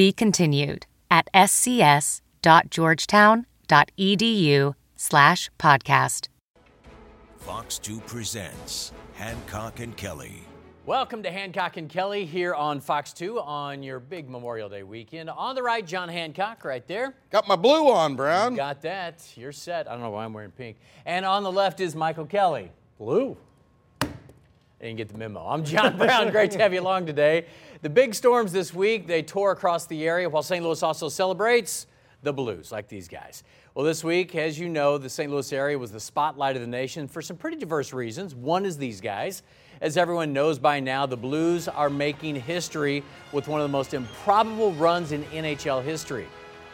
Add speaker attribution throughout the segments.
Speaker 1: Be continued at scs.georgetown.edu slash podcast.
Speaker 2: Fox 2 presents Hancock and Kelly.
Speaker 3: Welcome to Hancock and Kelly here on Fox 2 on your big Memorial Day weekend. On the right, John Hancock right there.
Speaker 4: Got my blue on, Brown.
Speaker 3: Got that. You're set. I don't know why I'm wearing pink. And on the left is Michael Kelly.
Speaker 5: Blue.
Speaker 3: I didn't get the memo. I'm John Brown. Great to have you along today. The big storms this week, they tore across the area while St. Louis also celebrates the Blues, like these guys. Well, this week, as you know, the St. Louis area was the spotlight of the nation for some pretty diverse reasons. One is these guys. As everyone knows by now, the Blues are making history with one of the most improbable runs in NHL history.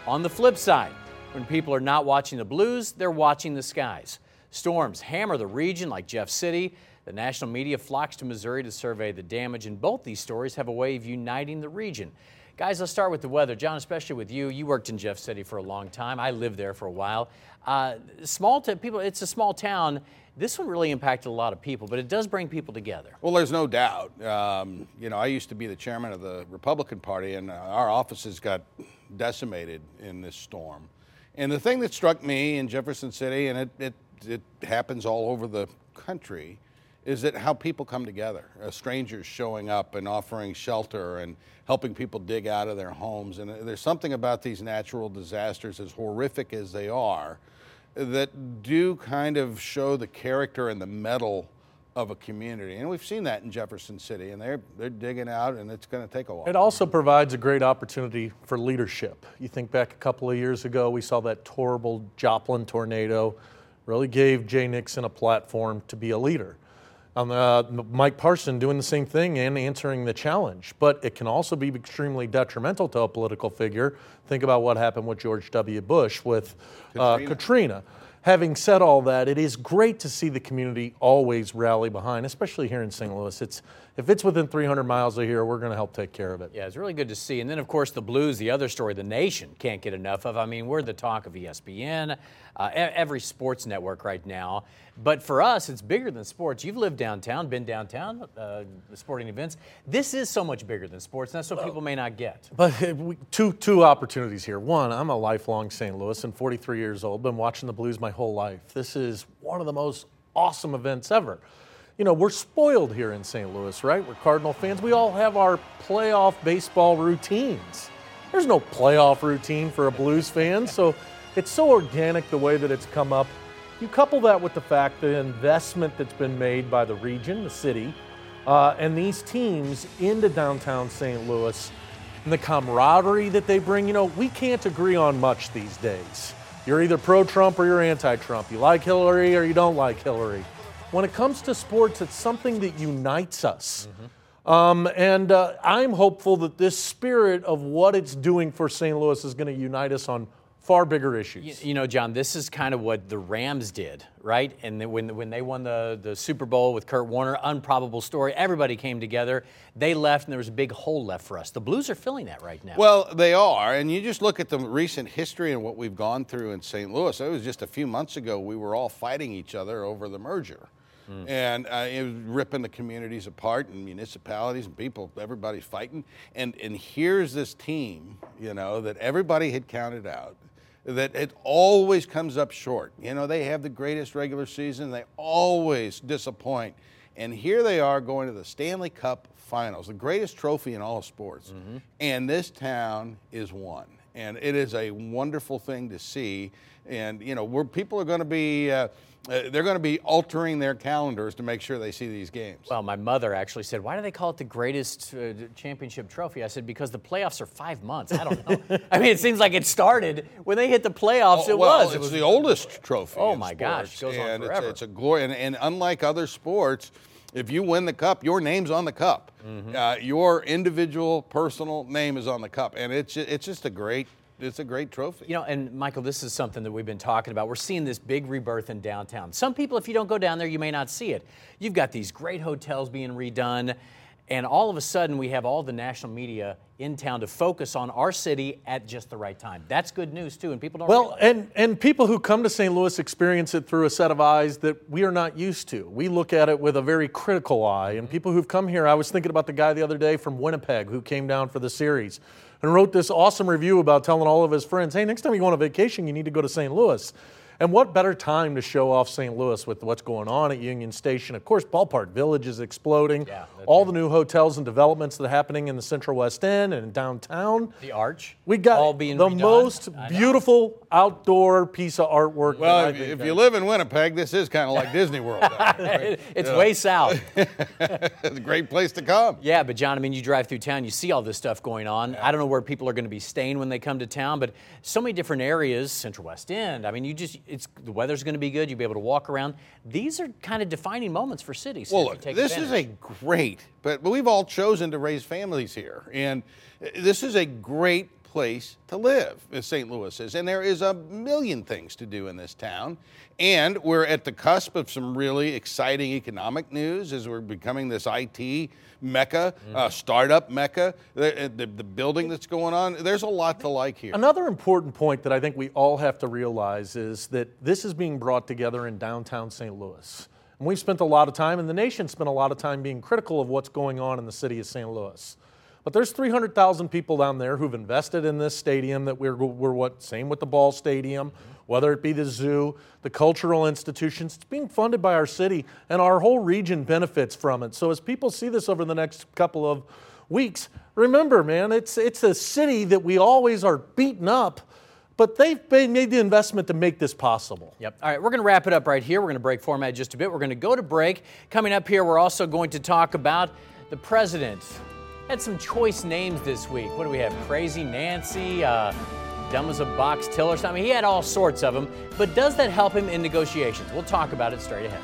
Speaker 3: On the flip side, when people are not watching the Blues, they're watching the skies. Storms hammer the region like Jeff City. The national media flocks to Missouri to survey the damage, and both these stories have a way of uniting the region. Guys, let's start with the weather. John, especially with you. You worked in Jeff City for a long time. I lived there for a while. Uh, small t- people, it's a small town. This one really impacted a lot of people, but it does bring people together.
Speaker 4: Well, there's no doubt. Um, you know, I used to be the chairman of the Republican Party, and our offices got decimated in this storm. And the thing that struck me in Jefferson City, and it, it, it happens all over the country, is that how people come together. Uh, strangers showing up and offering shelter and helping people dig out of their homes. And uh, there's something about these natural disasters, as horrific as they are, that do kind of show the character and the mettle of a community. And we've seen that in Jefferson City, and they're, they're digging out, and it's going to take a while.
Speaker 5: It also provides a great opportunity for leadership. You think back a couple of years ago, we saw that horrible Joplin tornado, really gave Jay Nixon a platform to be a leader. Um, uh, Mike Parson doing the same thing and answering the challenge. But it can also be extremely detrimental to a political figure. Think about what happened with George W. Bush with uh, Katrina. Katrina. Having said all that, it is great to see the community always rally behind, especially here in St. Louis. It's if it's within 300 miles of here, we're going to help take care of it.
Speaker 3: Yeah, it's really good to see. And then, of course, the Blues, the other story the nation can't get enough of. I mean, we're the talk of ESPN, uh, every sports network right now. But for us, it's bigger than sports. You've lived downtown, been downtown, uh, sporting events. This is so much bigger than sports, and that's what people may not get.
Speaker 5: But two two opportunities here. One, I'm a lifelong St. Louis and 43 years old. Been watching the Blues my whole life. This is one of the most awesome events ever you know, we're spoiled here in St. Louis, right? We're Cardinal fans. We all have our playoff baseball routines. There's no playoff routine for a Blues fan, so it's so organic the way that it's come up. You couple that with the fact the investment that's been made by the region, the city, uh, and these teams into downtown St. Louis, and the camaraderie that they bring. You know, we can't agree on much these days. You're either pro Trump or you're anti Trump. You like Hillary or you don't like Hillary when it comes to sports, it's something that unites us. Mm-hmm. Um, and uh, I'm hopeful that this spirit of what it's doing for St. Louis is going to unite us on far bigger issues.
Speaker 3: You, you, know, John, this is kind of what the Rams did, right? And when, when they won the, the Super Bowl with Kurt Warner, improbable story. Everybody came together. They left, and there was a big hole left for us. The Blues are filling that right now.
Speaker 4: Well, they are. And you just look at the recent history and what we've gone through in St. Louis. It was just a few months ago we were all fighting each other over the merger. Mm. And uh, it was ripping the communities apart and municipalities and people, everybody's fighting. And, and here's this team, you know, that everybody had counted out, that it always comes up short. You know, they have the greatest regular season, they always disappoint. And here they are going to the Stanley Cup finals, the greatest trophy in all sports. Mm-hmm. And this town is one. And it is a wonderful thing to see. And, you know, where people are going to be. Uh, uh, they're going to be altering their calendars to make sure they see these games.
Speaker 3: Well, my mother actually said, "Why do they call it the greatest uh, championship trophy?" I said, "Because the playoffs are five months." I don't know. I mean, it seems like it started when they hit the playoffs.
Speaker 4: Oh,
Speaker 3: it
Speaker 4: well,
Speaker 3: was. It was
Speaker 4: the oldest trophy.
Speaker 3: Oh my
Speaker 4: sports,
Speaker 3: gosh, it goes
Speaker 4: and
Speaker 3: on forever.
Speaker 4: It's, it's a glory, and, and unlike other sports If you win the cup, your name's on the cup.
Speaker 3: Mm-hmm.
Speaker 4: Uh, your individual, personal name is on the cup, and it's it's just a great it's a great trophy.
Speaker 3: You know, and Michael, this is something that we've been talking about. We're seeing this big rebirth in downtown. Some people, if you don't go down there, you may not see it. You've got these great hotels being redone, and all of a sudden, we have all the national media in town to focus on our city at just the right time. That's good news too, and people don't.
Speaker 5: Well,
Speaker 3: realize-
Speaker 5: and, and people who come to St. Louis experience it through a set of eyes that we are not used to. We look at it with a very critical eye. And mm-hmm. people who've come here, I was thinking about the guy the other day from Winnipeg who came down for the series and wrote this awesome review about telling all of his friends, hey, next time you go on a vacation, you need to go to St. Louis. And what better time to show off St. Louis with what's going on at Union Station? Of course, Ballpark Village is exploding.
Speaker 3: Yeah, that's
Speaker 5: all the new hotels and developments that are happening in the Central West End and downtown.
Speaker 3: the arch.
Speaker 5: We got
Speaker 3: all being
Speaker 5: the
Speaker 3: redone.
Speaker 5: most beautiful outdoor piece of artwork. that
Speaker 4: well,
Speaker 5: I
Speaker 4: if,
Speaker 5: think
Speaker 4: if you live in Winnipeg, this is kind of like Disney World.
Speaker 3: it's way south.
Speaker 4: it's a great place to come.
Speaker 3: Yeah, but John, I mean, you drive through town, you see all this stuff going on. I don't know where people are going to be staying when they come to town, but so many different areas, Central West End. I mean, you just, it's the weather's going to be good. You'll be able to walk around. These are kind of defining moments for cities.
Speaker 4: Well, look, this is a
Speaker 3: advantage.
Speaker 4: great, but we've all chosen to raise families here, and uh, this is a great place to live, as St. Louis is, and there is a million things to do in this town, and we're at the cusp of some really exciting economic news as we're becoming this IT mecca, uh, startup mecca. The, the, the building that's going on, there's a lot to like here.
Speaker 5: Another important point that I think we all have to realize is that this is being brought together in downtown St. Louis. And we've spent a lot of time, and the nation spent a lot of time being critical of what's going on in the city of St. Louis. But there's 300,000 people down there who've invested in this stadium that we're, we're what, same with the ball stadium, whether it be the zoo, the cultural institutions. It's being funded by our city, and our whole region benefits from it. So as people see this over the next couple of weeks, remember, man, it's, it's a city that we always are beating up, but they've made the investment to make this possible.
Speaker 3: Yep. All right, we're going to wrap it up right here. We're going to break format just a bit. We're going to go to break. Coming up here, we're also going to talk about the president. Had some choice names this week. What do we have? Crazy Nancy, uh, dumb as a box till or something. He had all sorts of them. But does that help him in negotiations? We'll talk about it straight ahead.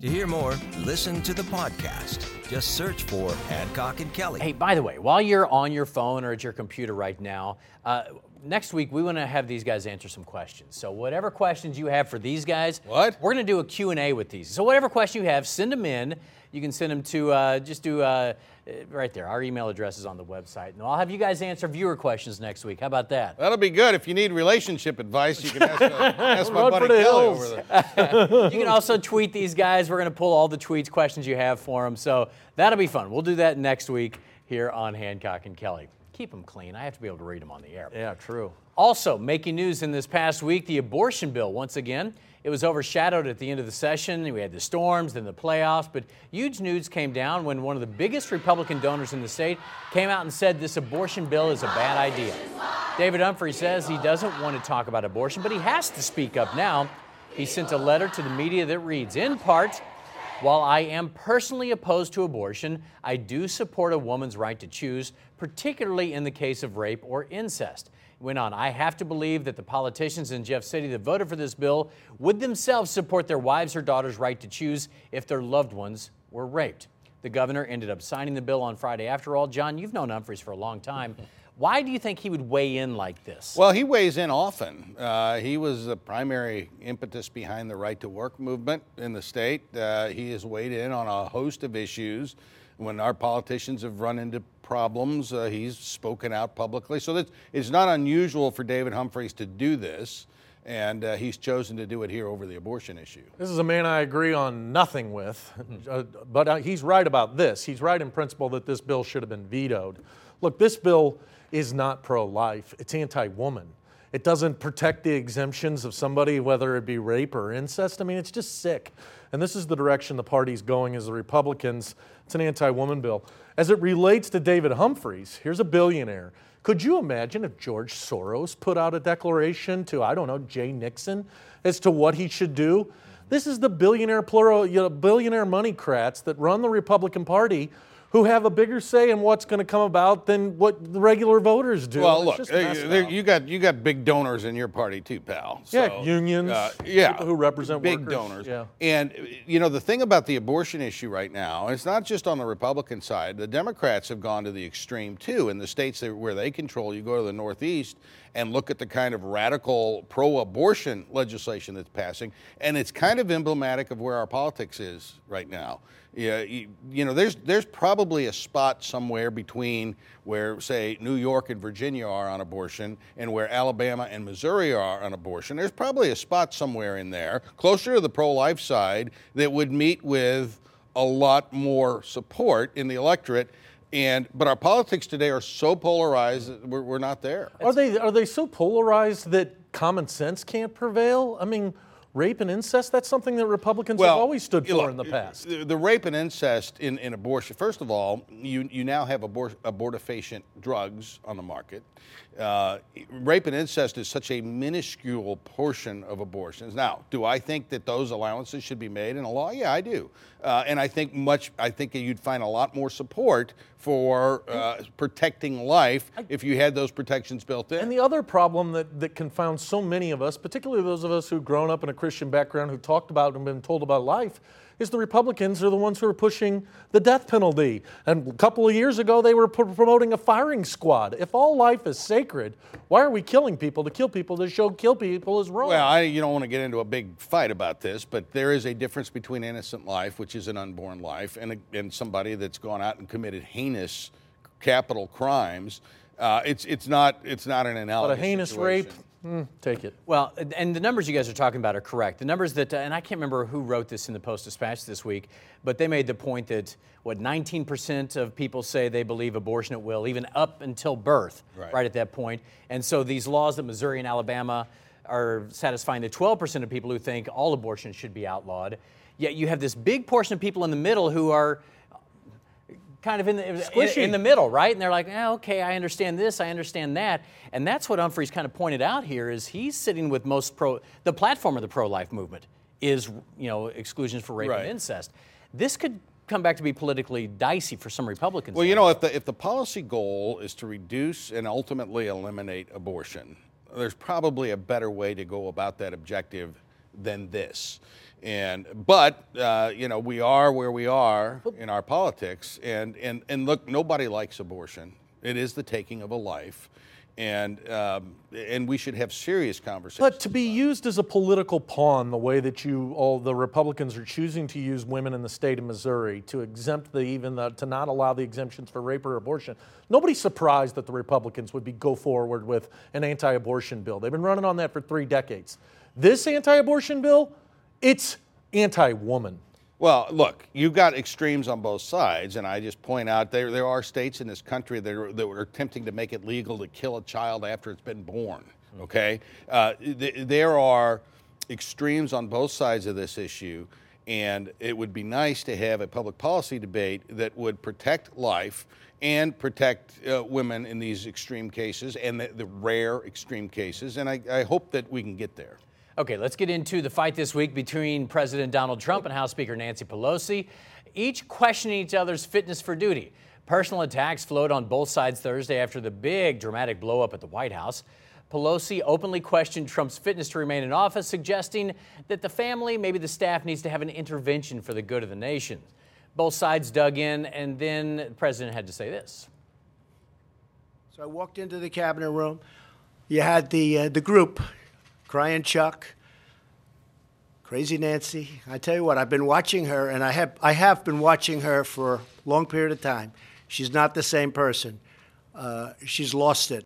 Speaker 2: To hear more, listen to the podcast. Just search for Hancock and Kelly.
Speaker 3: Hey, by the way, while you're on your phone or at your computer right now, uh, next week we want to have these guys answer some questions. So whatever questions you have for these guys,
Speaker 4: What?
Speaker 3: We're going to do a Q&A with these. So whatever question you have, send them in. You can send them to uh, just do uh, uh, right there. Our email address is on the website, and I'll have you guys answer viewer questions next week. How about that?
Speaker 4: That'll be good. If you need relationship advice, you can ask, uh, ask my buddy Kelly
Speaker 5: hills.
Speaker 4: over there.
Speaker 3: you can also tweet these guys. We're going to pull all the tweets, questions you have for them. So that'll be fun. We'll do that next week here on Hancock and Kelly. Keep them clean. I have to be able to read them on the air.
Speaker 5: Yeah, true.
Speaker 3: Also, making news in this past week, the abortion bill, once again, it was overshadowed at the end of the session. We had the storms, then the playoffs, but huge news came down when one of the biggest Republican donors in the state came out and said this abortion bill is a bad idea. David Humphreys says he doesn't want to talk about abortion, but he has to speak up now. He sent a letter to the media that reads, in part, while I am personally opposed to abortion, I do support a woman's right to choose, particularly in the case of rape or incest. Went on, I have to believe that the politicians in Jeff City that voted for this bill would themselves support their wives or daughters' right to choose if their loved ones were raped. The governor ended up signing the bill on Friday. After all, John, you've known Humphreys for a long time. Why do you think he would weigh in like this?
Speaker 4: Well, he weighs in often. Uh, he was the primary impetus behind the right to work movement in the state. Uh, he has weighed in on a host of issues. When our politicians have run into problems, uh, he's spoken out publicly. So that, it's not unusual for David Humphreys to do this, and uh, he's chosen to do it here over the abortion issue.
Speaker 5: This is a man I agree on nothing with, uh, but uh, he's right about this. He's right in principle that this bill should have been vetoed. Look, this bill is not pro life, it's anti woman. It doesn't protect the exemptions of somebody, whether it be rape or incest. I mean, it's just sick. And this is the direction the party's going as the Republicans. It's an anti woman bill. As it relates to David Humphreys, here's a billionaire. Could you imagine if George Soros put out a declaration to, I don't know, Jay Nixon as to what he should do? This is the billionaire plural, you know, billionaire moneycrats that run the Republican Party who have a bigger say in what's going to come about than what the regular voters do.
Speaker 4: Well,
Speaker 5: It's
Speaker 4: look, uh,
Speaker 5: messed
Speaker 4: there-
Speaker 5: up.
Speaker 4: you got you got big donors in your party too, pal.
Speaker 5: Yeah, unions,
Speaker 4: uh, yeah,
Speaker 5: who represent
Speaker 4: big
Speaker 5: workers,
Speaker 4: donors.
Speaker 5: yeah.
Speaker 4: And you know the thing about the abortion issue right now, it's not just on the Republican side. The Democrats have gone to the extreme too. In the states that, where they control, you go to the Northeast and look at the kind of radical pro-abortion legislation that's passing, and it's kind of emblematic of where our politics is right now. Yeah, you, you know, there's there's probably a spot somewhere between where, say, New York and Virginia are on abortion, and where Alabama and Missouri are on abortion. There's probably a spot somewhere in there, closer to the pro-life side, that would meet with a lot more support in the electorate. And but our politics today are so polarized that we're, we're not there.
Speaker 5: Are they are they so polarized that common sense can't prevail? I mean, rape and incest that's something that Republicans have always stood for
Speaker 4: look,
Speaker 5: in the past.
Speaker 4: The, the rape and incest in, in abortion, first of all, you, you now have abor- abortifacient drugs on the market. Uh, rape and incest is such a minuscule portion of abortions. Now, do I think that those allowances should be made in a law? Yeah, I do. Uh, and I think much. I think you'd find a lot more support for uh, protecting life if you had those protections built in.
Speaker 5: And the other problem that, that confounds so many of us, particularly those of us who've grown up in a Christian background, who talked about and been told about life, is the Republicans are the ones who are pushing the death penalty. And a couple of years ago, they were pro- promoting a firing squad. If all life is sacred, why are we killing people? To kill people, to show kill people is wrong.
Speaker 4: Well, I, you don't want to get into a big fight about this, but there is a difference between innocent life, which is an unborn life, and, a, and somebody that's gone out and committed heinous capital crimes. Uh, it's, it's, not, it's not an
Speaker 5: analogy.
Speaker 4: but
Speaker 5: a heinous
Speaker 4: situation.
Speaker 5: rape, hmm, take it.
Speaker 3: Well, and the numbers you guys are talking about are correct. The numbers that, and I can't remember who wrote this in the Post Dispatch this week, but they made the point that, what, 19% of people say they believe abortion at will, even up until birth,
Speaker 4: Right.
Speaker 3: at that point. And so these laws that Missouri and Alabama are satisfying the 12% of people who think all abortion should be outlawed. Yet you have this big portion of people in the middle who are kind of in the, in, the middle, right? And they're like, eh, okay, I understand this, I understand that. And that's what Humphreys kind of pointed out here is he's sitting with most pro, the platform of the pro-life movement is, you know, exclusions for rape
Speaker 4: Right.
Speaker 3: and incest. This could come back to be politically dicey for some Republicans.
Speaker 4: Well, you know, if the, if the policy goal is to reduce and ultimately eliminate abortion, there's probably a better way to go about that objective than this. And but uh, you know we are where we are in our politics, and and and look, nobody likes abortion. It is the taking of a life, and um, and we should have serious conversations.
Speaker 5: But to be used as a political pawn, the way that you, all the Republicans are choosing to use women in the state of Missouri to exempt the even the, to not allow the exemptions for rape or abortion, nobody's surprised that the Republicans would be go forward with an anti-abortion bill. They've been running on that for three decades. This anti-abortion bill, it's anti-woman.
Speaker 4: Well, look, you've got extremes on both sides, and I just point out there there are states in this country that are, that are attempting to make it legal to kill a child after it's been born. Okay, uh, th- there are extremes on both sides of this issue, and it would be nice to have a public policy debate that would protect life and protect uh, women in these extreme cases and the, the rare extreme cases, and I, I hope that we can get there.
Speaker 3: Okay, let's get into the fight this week between President Donald Trump and House Speaker Nancy Pelosi, each questioning each other's fitness for duty. Personal attacks flowed on both sides Thursday after the big dramatic blowup at the White House. Pelosi openly questioned Trump's fitness to remain in office, suggesting that the family, maybe the staff, needs to have an intervention for the good of the nation. Both sides dug in, and then the president had to say this.
Speaker 6: So I walked into the cabinet room. You had the uh, the group, crying Chuck, crazy Nancy. I tell you what, I've been watching her, and I have I have been watching her for a long period of time. She's not the same person. Uh, she's lost it.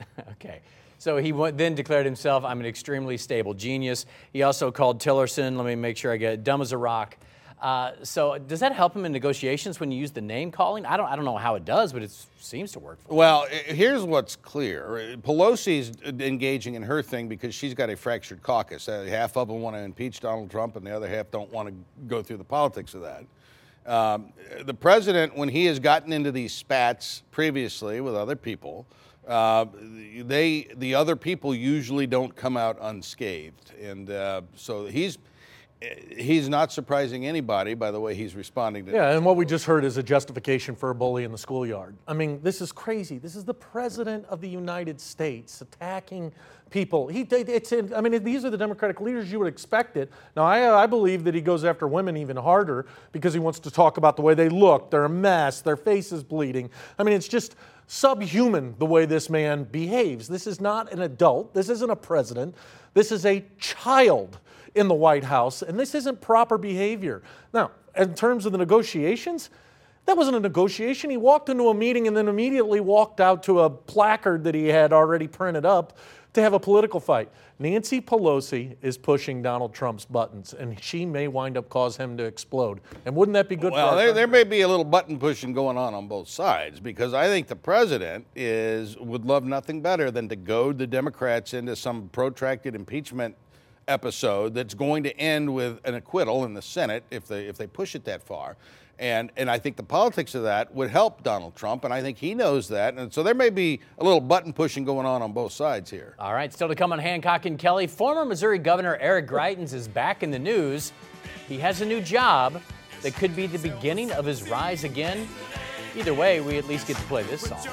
Speaker 3: Okay. So he then declared himself, I'm an extremely stable genius. He also called Tillerson, let me make sure I get it, dumb as a rock. Uh, so does that help him in negotiations when you use the name calling? I don't, I don't know how it does, but it seems to work. For him.
Speaker 4: Well, i- here's what's clear. Pelosi's engaging in her thing because she's got a fractured caucus. Uh, half of them want to impeach Donald Trump, and the other half don't want to go through the politics of that. Um, the president, when he has gotten into these spats previously with other people, uh, they the other people usually don't come out unscathed, and uh, so he's he's not surprising anybody by the way he's responding to.
Speaker 5: Yeah, and what we just heard is a justification for a bully in the schoolyard. I mean, this is crazy. This is the president of the United States attacking people. He, it's I mean, these are the Democratic leaders you would expect it. Now, I, uh, I believe that he goes after women even harder because he wants to talk about the way they look. They're a mess. Their face is bleeding. I mean, it's just subhuman the way this man behaves. This is not an adult. This isn't a president. This is a child in the White House, and this isn't proper behavior. Now, in terms of the negotiations, that wasn't a negotiation. He walked into a meeting and then immediately walked out to a placard that he had already printed up to have a political fight. Nancy Pelosi is pushing Donald Trump's buttons, and she may wind up cause him to explode. And wouldn't that be good?
Speaker 4: For Well, there, there may be a little button pushing going on on both sides because I think the president is would love nothing better than to goad the Democrats into some protracted impeachment episode that's going to end with an acquittal in the Senate if they if they push it that far. And, and I think the politics of that would help Donald Trump, and I think he knows that. And so there may be a little button pushing going on on both sides here.
Speaker 3: All right, still to come on Hancock and Kelly. Former Missouri Governor Eric Greitens is back in the news. He has a new job that could be the beginning of his rise again. Either way, we at least get to play this song.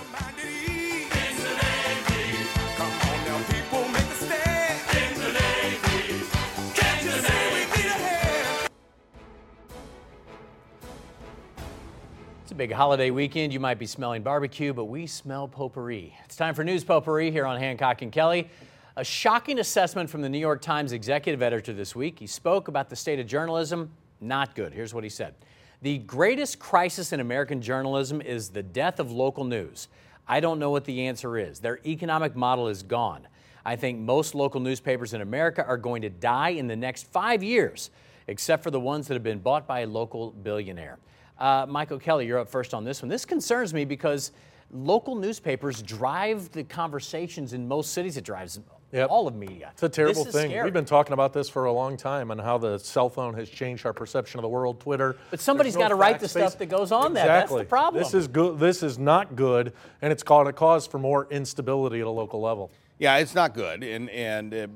Speaker 3: A big holiday weekend. You might be smelling barbecue, but we smell potpourri. It's time for News Potpourri here on Hancock and Kelly. A shocking assessment from the New York Times executive editor this week. He spoke about the state of journalism. Not good. Here's what he said The greatest crisis in American journalism is the death of local news. I don't know what the answer is. Their economic model is gone. I think most local newspapers in America are going to die in the next five years, except for the ones that have been bought by a local billionaire. Uh, Michael Kelly, you're up first on this one. This concerns me because local newspapers drive the conversations in most cities. It drives yep. all of media.
Speaker 5: It's a terrible thing. Scary. We've been talking about this for a long time and how the cell phone has changed our perception of the world. Twitter.
Speaker 3: But somebody's no got to write the stuff that goes on
Speaker 5: exactly.
Speaker 3: there. That's the problem.
Speaker 5: This is good. This is not good, and it's called a cause for more instability at a local level.
Speaker 4: Yeah, it's not good. And, and uh,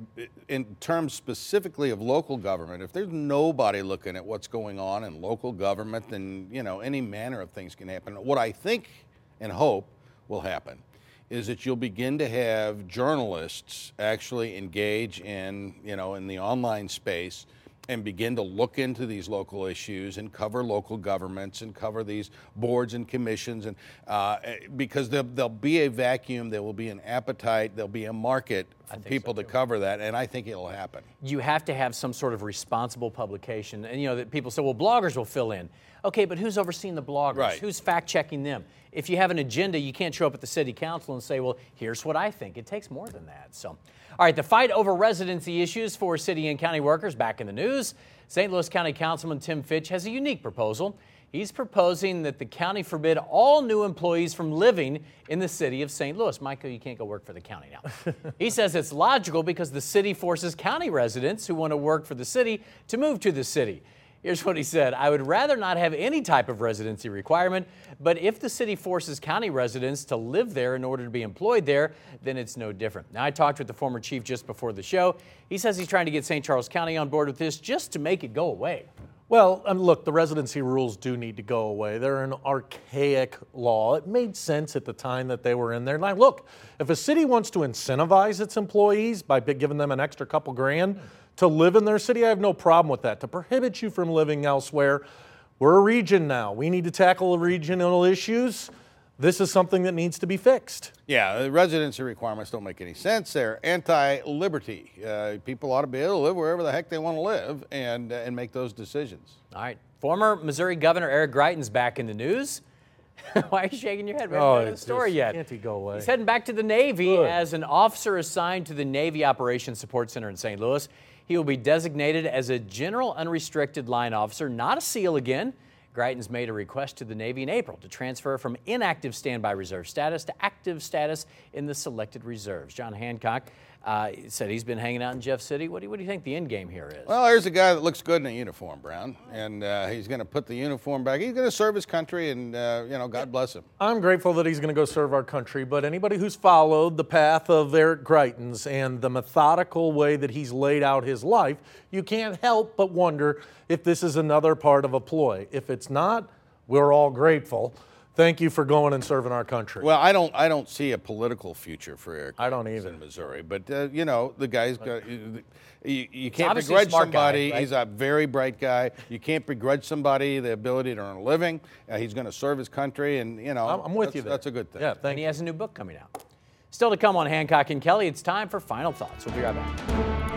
Speaker 4: in terms specifically of local government, if there's nobody looking at what's going on in local government, then you know any manner of things can happen. What I think and hope will happen is that you'll begin to have journalists actually engage in you know in the online space and begin to look into these local issues and cover local governments and cover these boards and commissions and uh, because there'll, there'll, be a vacuum there will be an appetite there'll be a market for people so to cover that and i think it'll happen.
Speaker 3: You have to have some sort of responsible publication and you know that people say well bloggers will fill in okay but who's overseeing the bloggers
Speaker 4: right.
Speaker 3: who's fact checking them if you have an agenda you can't show up at the city council and say well here's what i think it takes more than that so all right, the fight over residency issues for city and county workers back in the news. St. Louis County Councilman Tim Fitch has a unique proposal. He's proposing that the county forbid all new employees from living in the city of St. Louis. Michael, you can't go work for the county now. he says it's logical because the city forces county residents who want to work for the city to move to the city. Here's what he said I would rather not have any type of residency requirement, but if the city forces county residents to live there in order to be employed there, then it's no different. Now, I talked with the former chief just before the show. He says he's trying to get St. Charles County on board with this just to make it go away.
Speaker 5: Well, um, look, the residency rules do need to go away. They're an archaic law. It made sense at the time that they were in there. Now, look, if a city wants to incentivize its employees by giving them an extra couple grand, to live in their city, I have no problem with that. To prohibit you from living elsewhere, we're a region now. We need to tackle the regional issues. This is something that needs to be fixed.
Speaker 4: Yeah, the residency requirements don't make any sense. They're anti-liberty. Uh, people ought to be able to live wherever the heck they want to live and, uh, and make those decisions.
Speaker 3: All right. Former Missouri Governor Eric Greitens back in the news. Why are you shaking your head? We
Speaker 5: haven't
Speaker 3: oh, the story yet.
Speaker 5: Can't he go away?
Speaker 3: He's heading back to the Navy Good. as an officer assigned to the Navy Operations Support Center in St. Louis. He will be designated as a General Unrestricted Line Officer, not a SEAL again. Greitens made a request to the Navy in April to transfer from inactive standby reserve status to active status in the selected reserves. John Hancock, Uh, he said he's been hanging out in Jeff City. What do, you, what do you think the end game here is?
Speaker 4: Well, here's a guy that looks good in a uniform, Brown, and uh, he's going to put the uniform back. He's going to serve his country, and uh, you know, God bless him.
Speaker 5: I'm grateful that he's going to go serve our country, but anybody who's followed the path of Eric Greitens and the methodical way that he's laid out his life, you can't help but wonder if this is another part of a ploy. If it's not, we're all grateful. Thank you for going and serving our country.
Speaker 4: Well, I don't, I don't see a political future for Eric.
Speaker 5: I don't
Speaker 4: Greitens
Speaker 5: either.
Speaker 4: in Missouri, but uh, you know, the guy's got. You, you can't begrudge
Speaker 3: smart guy,
Speaker 4: somebody.
Speaker 3: right?
Speaker 4: He's a very bright guy. You can't begrudge somebody the ability to earn a living. Uh, he's going to serve his country, and you know,
Speaker 5: I'm, I'm with you there.
Speaker 4: That's a good thing.
Speaker 5: Yeah,
Speaker 3: and
Speaker 5: thank
Speaker 3: he has a new book coming out. Still to come on Hancock and Kelly, it's time for final thoughts. We'll be right back.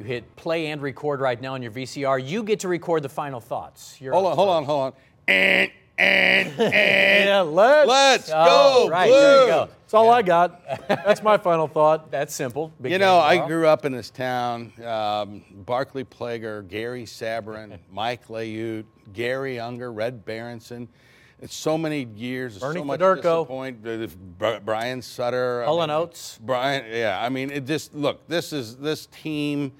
Speaker 3: You hit play and record right now on your VCR, you get to record the final thoughts. You're
Speaker 4: Hold
Speaker 3: up
Speaker 4: on, hold on, hold on. And and and
Speaker 5: Yeah, let's.
Speaker 4: let's
Speaker 3: Oh,
Speaker 4: go.
Speaker 3: right, there you go.
Speaker 5: That's all I got. That's my final thought.
Speaker 3: That's simple. Big
Speaker 4: You know, I grew up in this town. Um, Barclay Plager, Gary Sabourin, Mike Liut, Gary Unger, Red Berenson. It's so many years,
Speaker 5: Bernie
Speaker 4: so much disappointment. Brian Sutter, I
Speaker 3: Cullen
Speaker 4: mean,
Speaker 3: Oates.
Speaker 4: Brian, yeah. I mean, it just look. This is this team,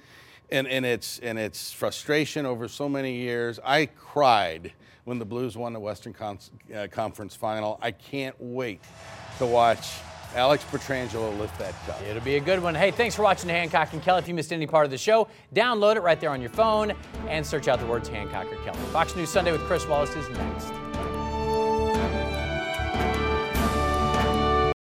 Speaker 4: and and its and its frustration over so many years. I cried when the Blues won the Western Con- uh, Conference Final. I can't wait to watch Alex Pietrangelo lift that cup.
Speaker 3: It'll be a good one. Hey, thanks for watching Hancock and Kelly. If you missed any part of the show, download it right there on your phone and search out the words Hancock or Kelly. Fox News Sunday with Chris Wallace is next.